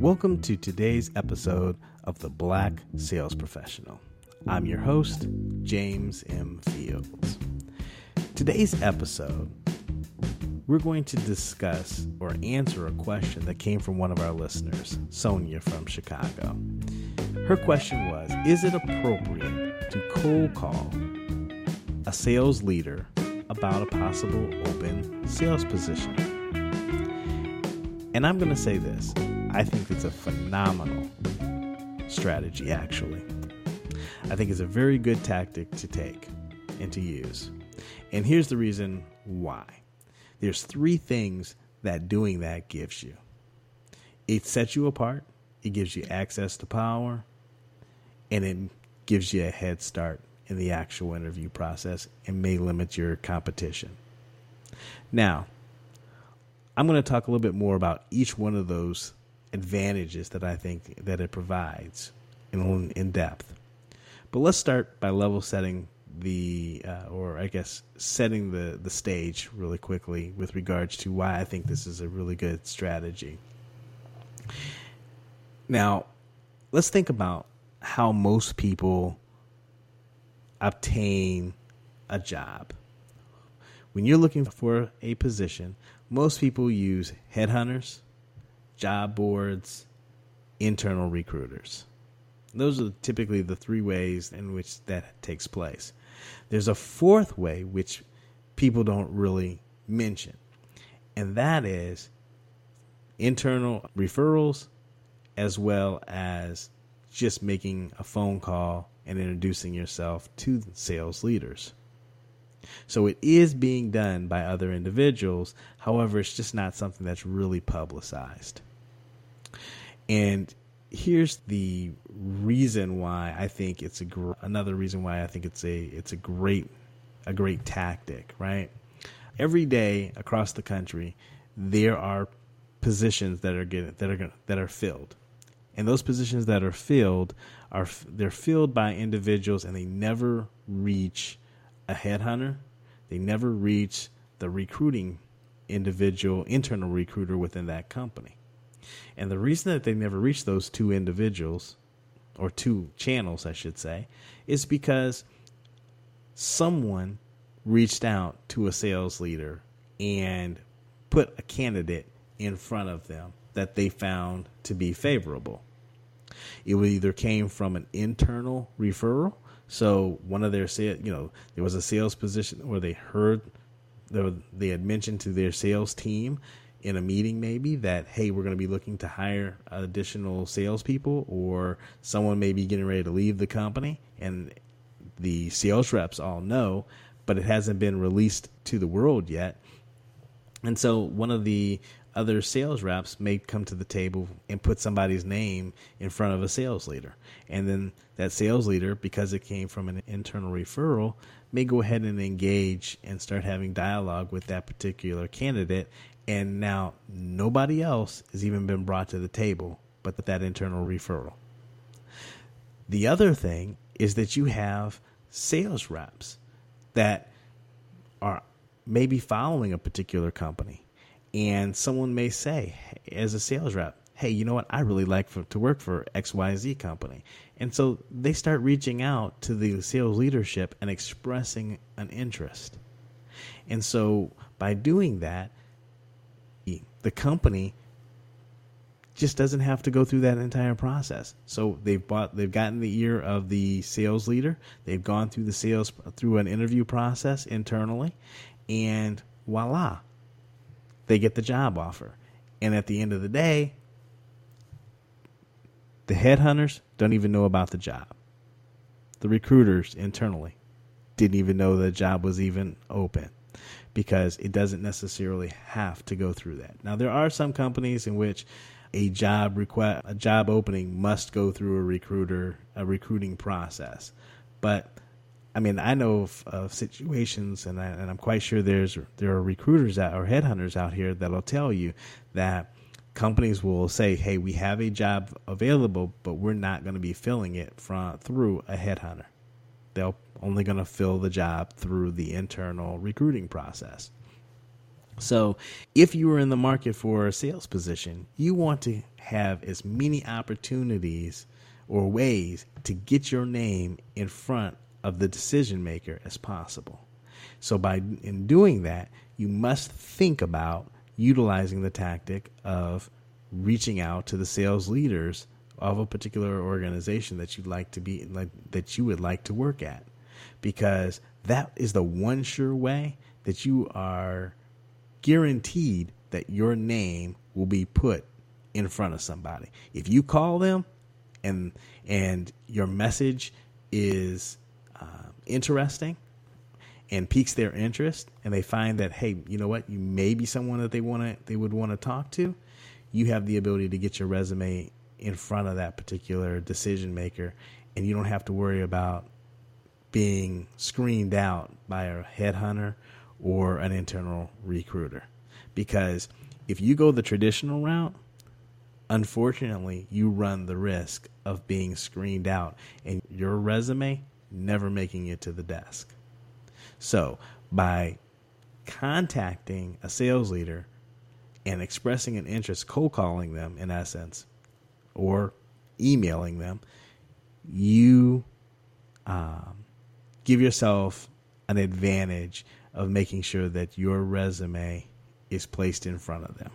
Welcome to today's episode of The Black Sales Professional. I'm your host, James M. Fields. Today's episode, we're going to discuss or answer a question that came from one of our listeners, Sonia from Chicago. Her question was Is it appropriate to cold call a sales leader about a possible open sales position? And I'm going to say this I think it's a phenomenal strategy, actually. I think it's a very good tactic to take and to use. And here's the reason why there's three things that doing that gives you it sets you apart, it gives you access to power, and it gives you a head start in the actual interview process and may limit your competition. Now, I'm going to talk a little bit more about each one of those advantages that I think that it provides in in depth. But let's start by level setting the, uh, or I guess setting the the stage really quickly with regards to why I think this is a really good strategy. Now, let's think about how most people obtain a job. When you're looking for a position, most people use headhunters, job boards, internal recruiters. Those are typically the three ways in which that takes place. There's a fourth way which people don't really mention, and that is internal referrals as well as just making a phone call and introducing yourself to sales leaders. So it is being done by other individuals. However, it's just not something that's really publicized. And here's the reason why I think it's a gr- another reason why I think it's a it's a great a great tactic, right? Every day across the country, there are positions that are getting that are that are filled, and those positions that are filled are they're filled by individuals, and they never reach a headhunter. They never reach the recruiting individual, internal recruiter within that company. And the reason that they never reached those two individuals, or two channels, I should say, is because someone reached out to a sales leader and put a candidate in front of them that they found to be favorable. It either came from an internal referral, so one of their sales, you know, there was a sales position where they heard they had mentioned to their sales team in a meeting maybe that hey we're going to be looking to hire additional salespeople or someone may be getting ready to leave the company and the sales reps all know but it hasn't been released to the world yet. And so one of the other sales reps may come to the table and put somebody's name in front of a sales leader. And then that sales leader because it came from an internal referral may go ahead and engage and start having dialogue with that particular candidate and now nobody else has even been brought to the table but that internal referral. The other thing is that you have sales reps that are maybe following a particular company, and someone may say, as a sales rep, hey, you know what? I really like for, to work for XYZ company. And so they start reaching out to the sales leadership and expressing an interest. And so by doing that, the company just doesn't have to go through that entire process. So they've bought, they've gotten the ear of the sales leader. They've gone through the sales through an interview process internally, and voila, they get the job offer. And at the end of the day, the headhunters don't even know about the job. The recruiters internally didn't even know the job was even open. Because it doesn't necessarily have to go through that. Now there are some companies in which a job request a job opening must go through a recruiter a recruiting process. But I mean, I know of, of situations, and, I, and I'm quite sure there's there are recruiters out or headhunters out here that'll tell you that companies will say, "Hey, we have a job available, but we're not going to be filling it from through a headhunter. They're only going to fill the job through the internal recruiting process." So, if you are in the market for a sales position, you want to have as many opportunities or ways to get your name in front of the decision maker as possible. So by in doing that, you must think about utilizing the tactic of reaching out to the sales leaders of a particular organization that you'd like to be like, that you would like to work at because that is the one sure way that you are guaranteed that your name will be put in front of somebody. If you call them and and your message is uh, interesting and piques their interest, and they find that hey, you know what, you may be someone that they want to they would want to talk to, you have the ability to get your resume in front of that particular decision maker, and you don't have to worry about being screened out by a headhunter or an internal recruiter. Because if you go the traditional route, unfortunately, you run the risk of being screened out and your resume never making it to the desk. So, by contacting a sales leader and expressing an interest, cold calling them in essence, or emailing them, you um, give yourself an advantage of making sure that your resume is placed in front of them.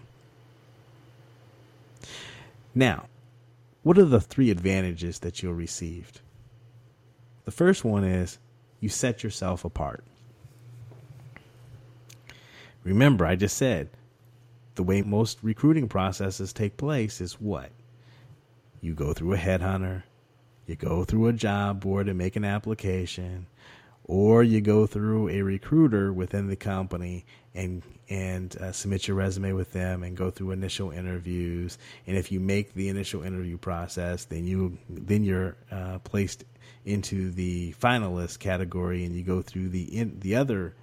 Now, what are the three advantages that you'll receive? The first one is you set yourself apart. Remember, I just said the way most recruiting processes take place is what? You go through a headhunter, you go through a job board and make an application, or you go through a recruiter within the company and and uh, submit your resume with them and go through initial interviews. And if you make the initial interview process then you then you're uh, placed into the finalist category and you go through the in, the other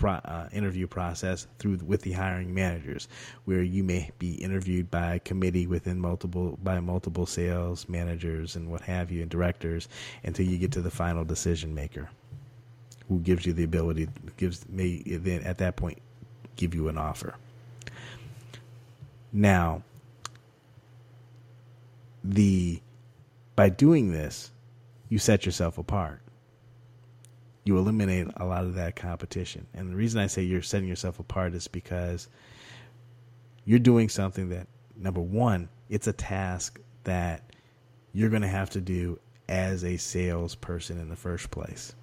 pro, uh, interview process through with the hiring managers where you may be interviewed by a committee within multiple by multiple sales managers and what have you and directors until you get to the final decision maker who gives you the ability gives may then at that point give you an offer. Now, the by doing this, you set yourself apart. You eliminate a lot of that competition. And the reason I say you're setting yourself apart is because you're doing something that number 1, it's a task that you're going to have to do as a salesperson in the first place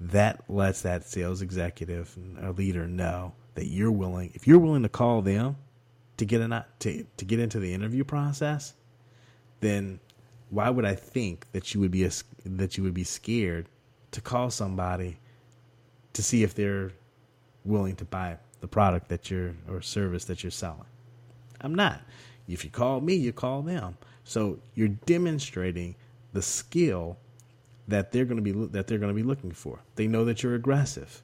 that lets that sales executive or leader know that you're willing if you're willing to call them to get a to to get into the interview process then why would I think that you would be a, that you would be scared to call somebody to see if they're willing to buy the product that you're or service that you're selling. I'm not. If you call me you call them. So you're demonstrating the skill that they're going to be that they're going to be looking for. They know that you're aggressive.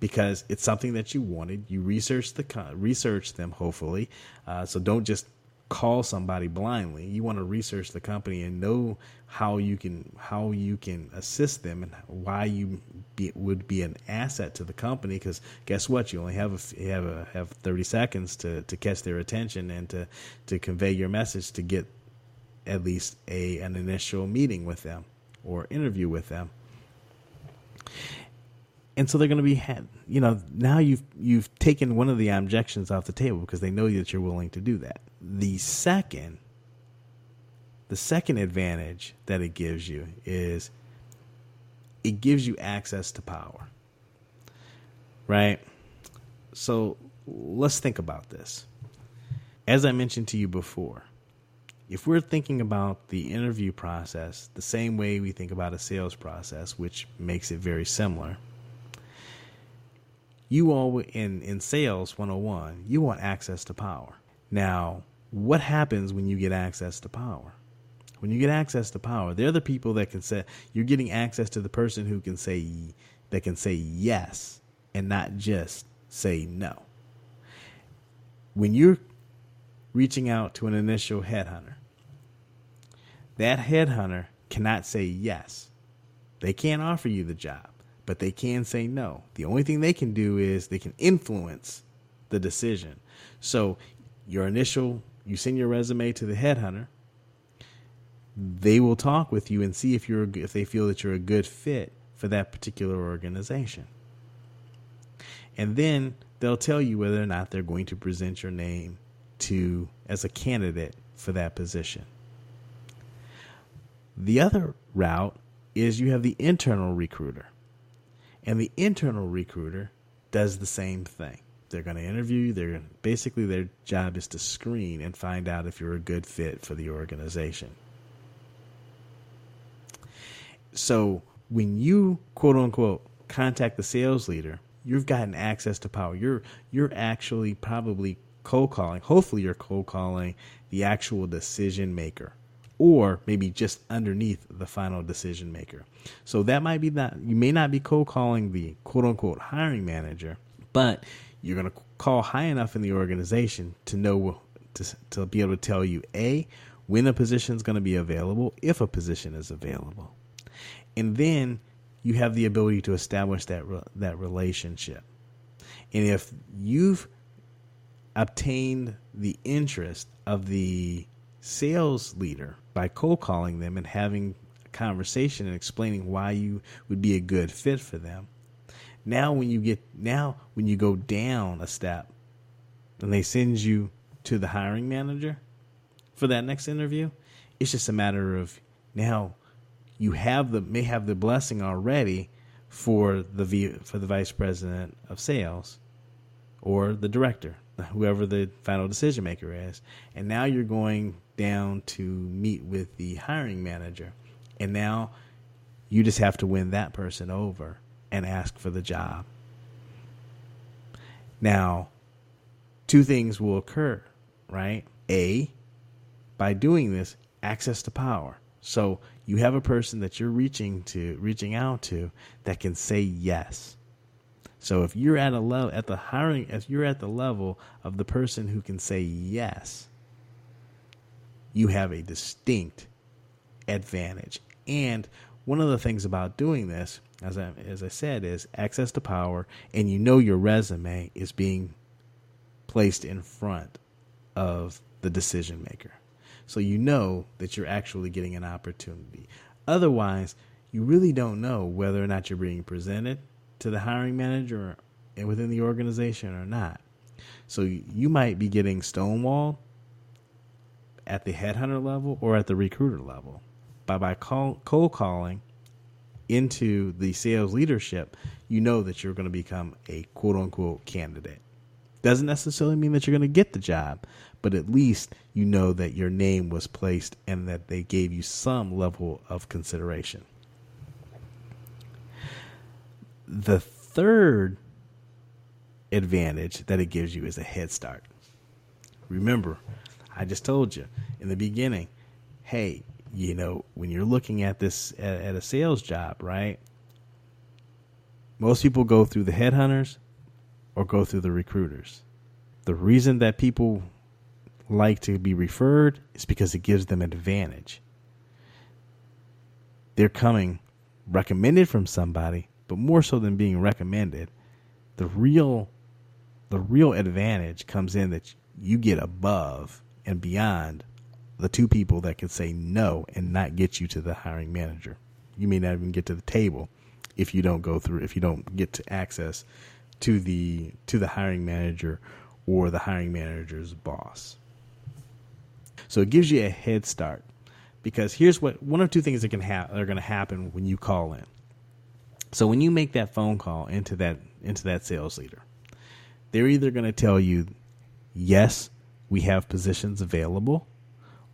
Because it's something that you wanted. You researched the research them hopefully, uh, so don't just call somebody blindly. You want to research the company and know how you can how you can assist them and why you be, would be an asset to the company. Because guess what, you only have a, you have a, have thirty seconds to, to catch their attention and to to convey your message to get at least a an initial meeting with them or interview with them. And so they're going to be, you know, now you've you've taken one of the objections off the table because they know that you're willing to do that. The second, the second advantage that it gives you is it gives you access to power. Right? So let's think about this. As I mentioned to you before, if we're thinking about the interview process the same way we think about a sales process, which makes it very similar, you all in in sales 101 you want access to power. Now what happens when you get access to power? When you get access to power they're the people that can say you're getting access to the person who can say that can say yes and not just say no. When you're reaching out to an initial headhunter that headhunter cannot say yes. They can't offer you the job but they can say no. The only thing they can do is they can influence the decision. So, your initial, you send your resume to the headhunter. They will talk with you and see if you're if they feel that you're a good fit for that particular organization. And then they'll tell you whether or not they're going to present your name to as a candidate for that position. The other route is you have the internal recruiter. And the internal recruiter does the same thing. They're going to interview you. They're basically their job is to screen and find out if you're a good fit for the organization. So when you quote unquote contact the sales leader, you've gotten access to power. You're you're actually probably cold calling. Hopefully, you're cold calling the actual decision maker or maybe just underneath the final decision maker. So that might be that you may not be cold calling the quote unquote hiring manager, but you're going to call high enough in the organization to know to, to be able to tell you a when a position is going to be available, if a position is available, and then you have the ability to establish that that relationship. And if you've obtained the interest of the sales leader by cold calling them and having a conversation and explaining why you would be a good fit for them. Now when you get now when you go down a step and they send you to the hiring manager for that next interview, it's just a matter of now you have the may have the blessing already for the for the vice president of sales or the director whoever the final decision maker is. And now you're going down to meet with the hiring manager. And now you just have to win that person over and ask for the job. Now, two things will occur, right? A, by doing this, access to power. So you have a person that you're reaching to, reaching out to that can say yes. So if you're at a level at the hiring, if you're at the level of the person who can say yes, you have a distinct advantage. And one of the things about doing this, as I as I said, is access to power, and you know your resume is being placed in front of the decision maker. So you know that you're actually getting an opportunity. Otherwise, you really don't know whether or not you're being presented to the hiring manager and within the organization or not. So you might be getting stonewalled at the headhunter level or at the recruiter level. By by call, cold calling into the sales leadership, you know that you're going to become a quote unquote candidate. Doesn't necessarily mean that you're going to get the job, but at least you know that your name was placed and that they gave you some level of consideration. The third advantage that it gives you is a head start. Remember, I just told you in the beginning, hey, you know, when you're looking at this at, at a sales job, right? Most people go through the headhunters or go through the recruiters. The reason that people like to be referred is because it gives them an advantage. They're coming recommended from somebody but more so than being recommended, the real the real advantage comes in that you get above and beyond the two people that can say no and not get you to the hiring manager. You may not even get to the table if you don't go through if you don't get to access to the to the hiring manager or the hiring manager's boss. So it gives you a head start because here's what one of two things that can ha- are going to happen when you call in. So when you make that phone call into that into that sales leader, they're either going to tell you, "Yes, we have positions available,"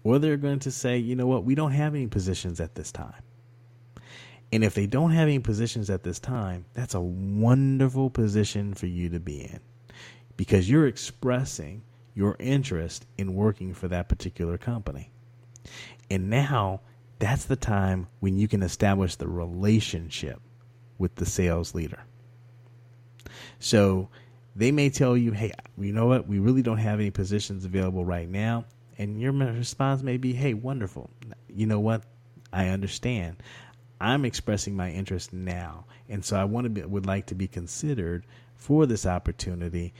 or they're going to say, "You know what? We don't have any positions at this time." And if they don't have any positions at this time, that's a wonderful position for you to be in because you're expressing your interest in working for that particular company. And now that's the time when you can establish the relationship with the sales leader. So they may tell you, hey, you know what? We really don't have any positions available right now. And your response may be, hey, wonderful. You know what? I understand. I'm expressing my interest now. And so I want to be, would like to be considered for this opportunity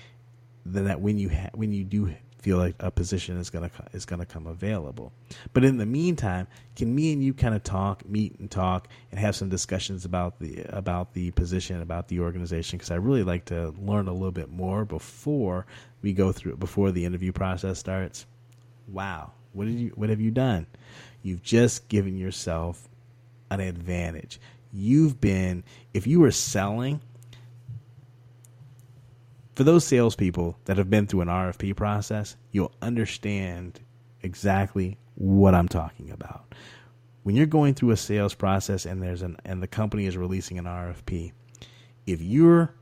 that when you ha- when you do feel like a position is gonna is gonna come available. But in the meantime, can me and you kind of talk, meet and talk, and have some discussions about the about the position, about the organization? Because I really like to learn a little bit more before we go through before the interview process starts. Wow, what did you what have you done? You've just given yourself an advantage. You've been if you were selling for those salespeople that have been through an RFP process, you'll understand exactly what I'm talking about. When you're going through a sales process and there's an and the company is releasing an RFP, if you're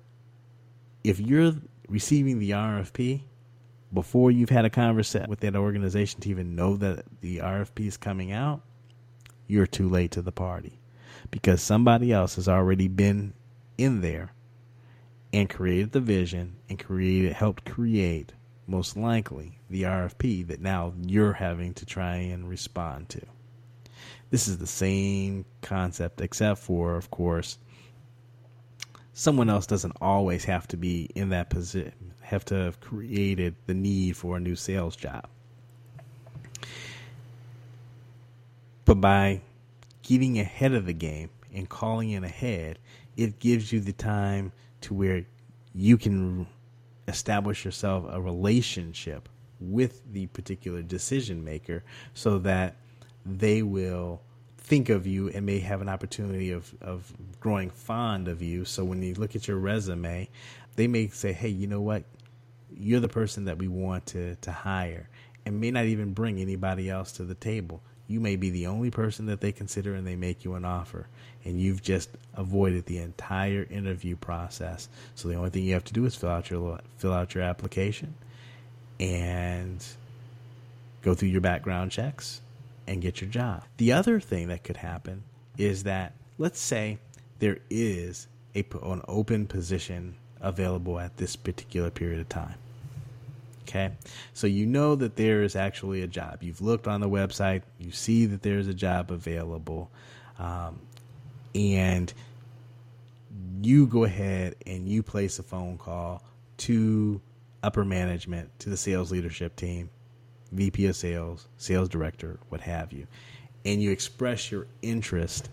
if you're receiving the RFP before you've had a conversation with that organization to even know that the RFP is coming out, you're too late to the party because somebody else has already been in there and created the vision and created helped create most likely the RFP that now you're having to try and respond to. This is the same concept except for of course someone else doesn't always have to be in that position have to have created the need for a new sales job. But by getting ahead of the game and calling in ahead, it gives you the time to where you can establish yourself a relationship with the particular decision maker so that they will think of you and may have an opportunity of, of growing fond of you. So when you look at your resume, they may say, hey, you know what? You're the person that we want to, to hire and may not even bring anybody else to the table you may be the only person that they consider and they make you an offer. And you've just avoided the entire interview process. So the only thing you have to do is fill out your fill out your application and go through your background checks and get your job. The other thing that could happen is that let's say there is a, an open position available at this particular period of time. Okay. So you know that there is actually a job. You've looked on the website, you see that there's a job available, um, and you go ahead and you place a phone call to upper management, to the sales leadership team, VP of sales, sales director, what have you, and you express your interest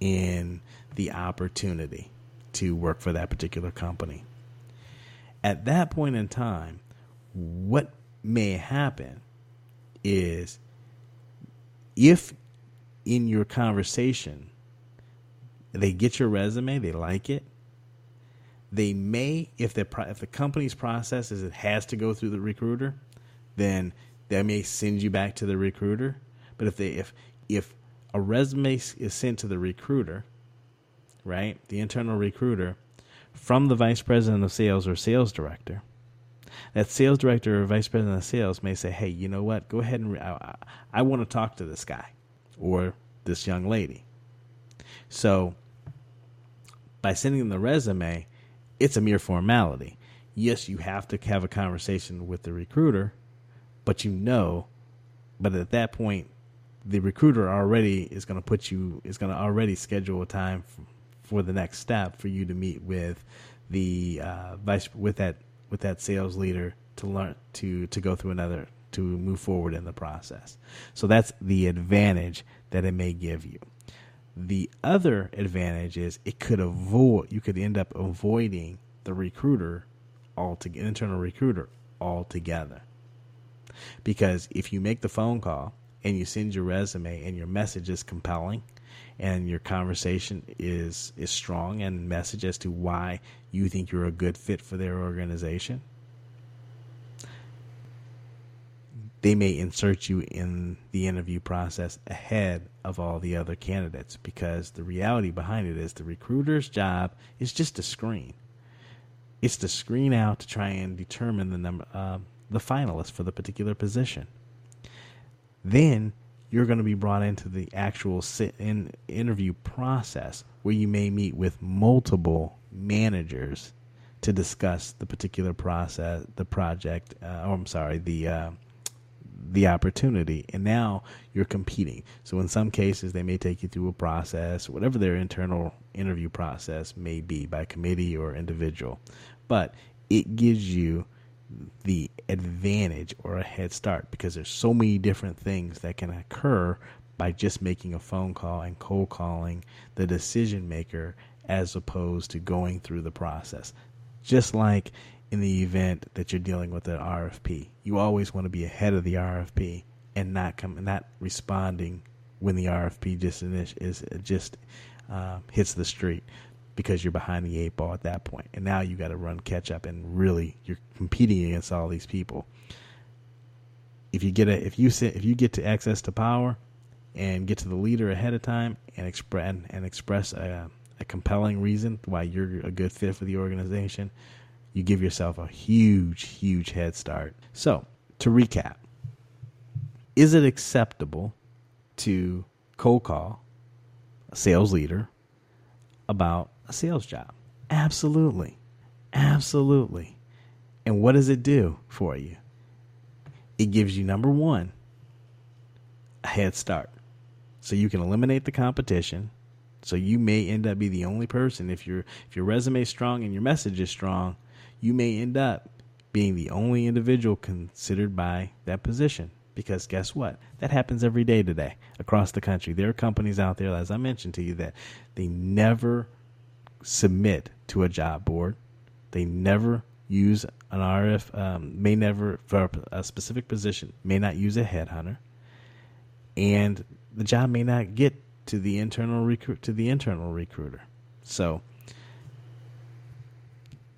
in the opportunity to work for that particular company. At that point in time, what may happen is if in your conversation they get your resume, they like it, they may if the if the company's process is it has to go through the recruiter, then they may send you back to the recruiter. But if they if if a resume is sent to the recruiter, right, the internal recruiter from the vice president of sales or sales director, that sales director or vice president of sales may say, "Hey, you know what? Go ahead and re- I, I want to talk to this guy or this young lady." So, by sending them the resume, it's a mere formality. Yes, you have to have a conversation with the recruiter, but you know, but at that point, the recruiter already is going to put you is going to already schedule a time for, for the next step for you to meet with the uh, vice with that with that sales leader to learn to to go through another to move forward in the process. So that's the advantage that it may give you. The other advantage is it could avoid you could end up avoiding the recruiter altogether internal recruiter altogether. Because if you make the phone call and you send your resume and your message is compelling and your conversation is is strong and message as to why you think you're a good fit for their organization they may insert you in the interview process ahead of all the other candidates because the reality behind it is the recruiter's job is just to screen. It's to screen out to try and determine the number, uh, the finalists for the particular position. Then you're going to be brought into the actual sit in interview process where you may meet with multiple managers to discuss the particular process, the project. Uh, oh, I'm sorry, the uh, the opportunity, and now you're competing. So in some cases, they may take you through a process, whatever their internal interview process may be, by committee or individual, but it gives you the advantage or a head start because there's so many different things that can occur by just making a phone call and cold calling the decision maker as opposed to going through the process. Just like in the event that you're dealing with an RFP, you always want to be ahead of the RFP and not come not responding when the RFP just is just uh, hits the street because you're behind the eight ball at that point. And now you got to run catch up and really you're competing against all these people. If you get a if you sit, if you get to access to power and get to the leader ahead of time and express and, and express a, a compelling reason why you're a good fit for the organization, you give yourself a huge huge head start. So, to recap, is it acceptable to cold call a sales leader about a sales job. Absolutely. Absolutely. And what does it do for you? It gives you, number one, a head start. So you can eliminate the competition. So you may end up be the only person if your if your resume is strong and your message is strong, you may end up being the only individual considered by that position. Because guess what? That happens every day today across the country. There are companies out there, as I mentioned to you, that they never submit to a job board. They never use an RF, um, may never, for a specific position, may not use a headhunter. And the job may not get to the internal recruit to the internal recruiter. So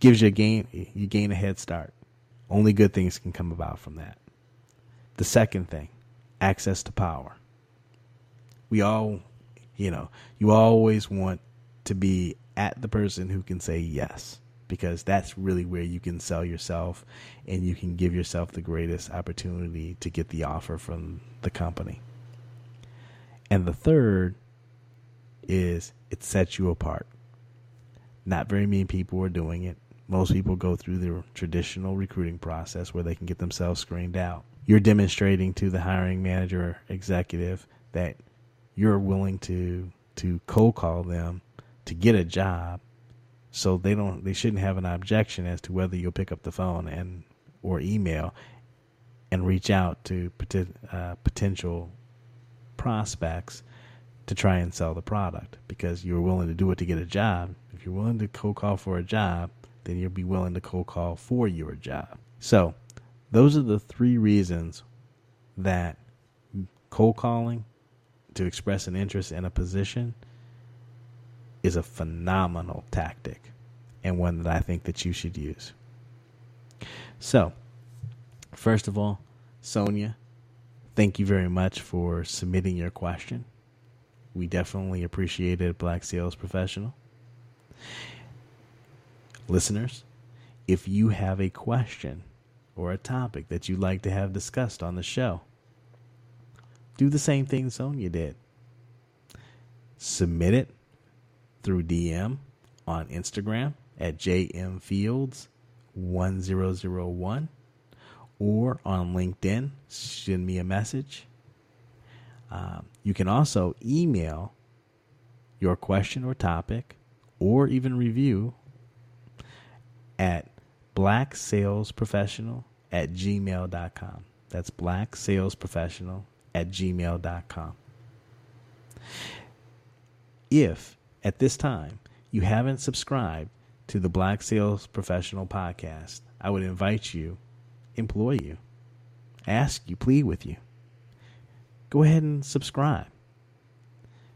gives you a gain you gain a head start. Only good things can come about from that. The second thing, access to power. We all, you know, you always want to be at the person who can say yes because that's really where you can sell yourself and you can give yourself the greatest opportunity to get the offer from the company. And the third is it sets you apart. Not very many people are doing it. Most people go through the traditional recruiting process where they can get themselves screened out. You're demonstrating to the hiring manager or executive that you're willing to to cold call them to get a job so they don't they shouldn't have an objection as to whether you'll pick up the phone and or email and reach out to uh, potential prospects to try and sell the product because you're willing to do it to get a job. If you're willing to cold call for a job, then you'll be willing to cold call for your job. So, those are the three reasons that cold calling to express an interest in a position is a phenomenal tactic and one that I think that you should use. So, first of all, Sonia, thank you very much for submitting your question. We definitely appreciate it, Black Sales Professional. Listeners, if you have a question or a topic that you'd like to have discussed on the show, do the same thing Sonia did. Submit it through DM on Instagram at jmfields1001 or on LinkedIn. Send me a message. Um, you can also email your question or topic or even review at blacksalesprofessional at gmail.com. That's blacksalesprofessional at gmail.com. If at this time you haven't subscribed to the Black Sales Professional podcast, I would invite you, employ you, ask you, plead with you. Go ahead and subscribe.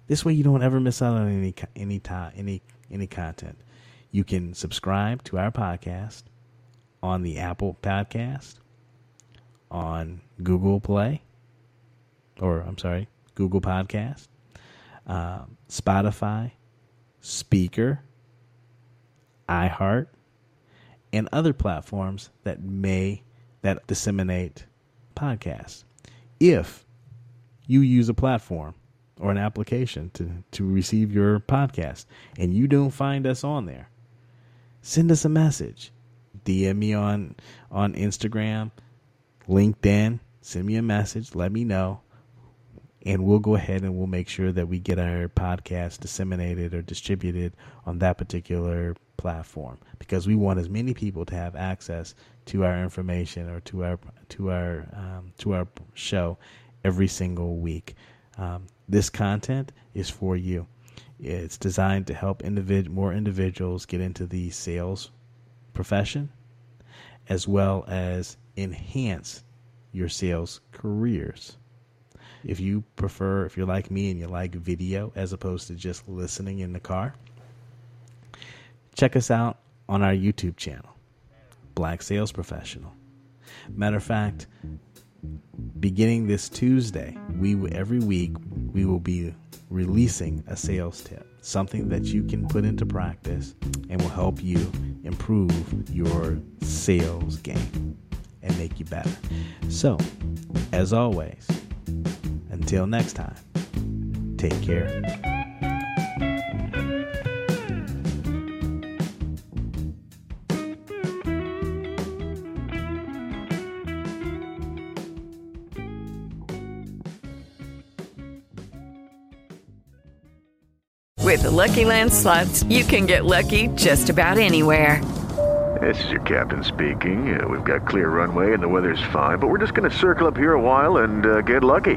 This way you don't ever miss out on any any any any content. You can subscribe to our podcast on the Apple Podcast, on Google Play, or I'm sorry, Google Podcast, uh, Spotify, Spreaker, iHeart, and other platforms that may that disseminate podcasts. If you use a platform or an application to, to receive your podcast and you don't find us on there, send us a message. DM me on on Instagram, LinkedIn, send me a message, let me know. And we'll go ahead and we'll make sure that we get our podcast disseminated or distributed on that particular platform because we want as many people to have access to our information or to our to our um, to our show every single week. Um, this content is for you. It's designed to help individ- more individuals get into the sales profession as well as enhance your sales careers. If you prefer, if you're like me and you like video as opposed to just listening in the car, check us out on our YouTube channel, Black Sales Professional. Matter of fact, beginning this Tuesday, we every week we will be releasing a sales tip, something that you can put into practice and will help you improve your sales game and make you better. So, as always, until next time, take care. With the Lucky Land slots, you can get lucky just about anywhere. This is your captain speaking. Uh, we've got clear runway and the weather's fine, but we're just going to circle up here a while and uh, get lucky.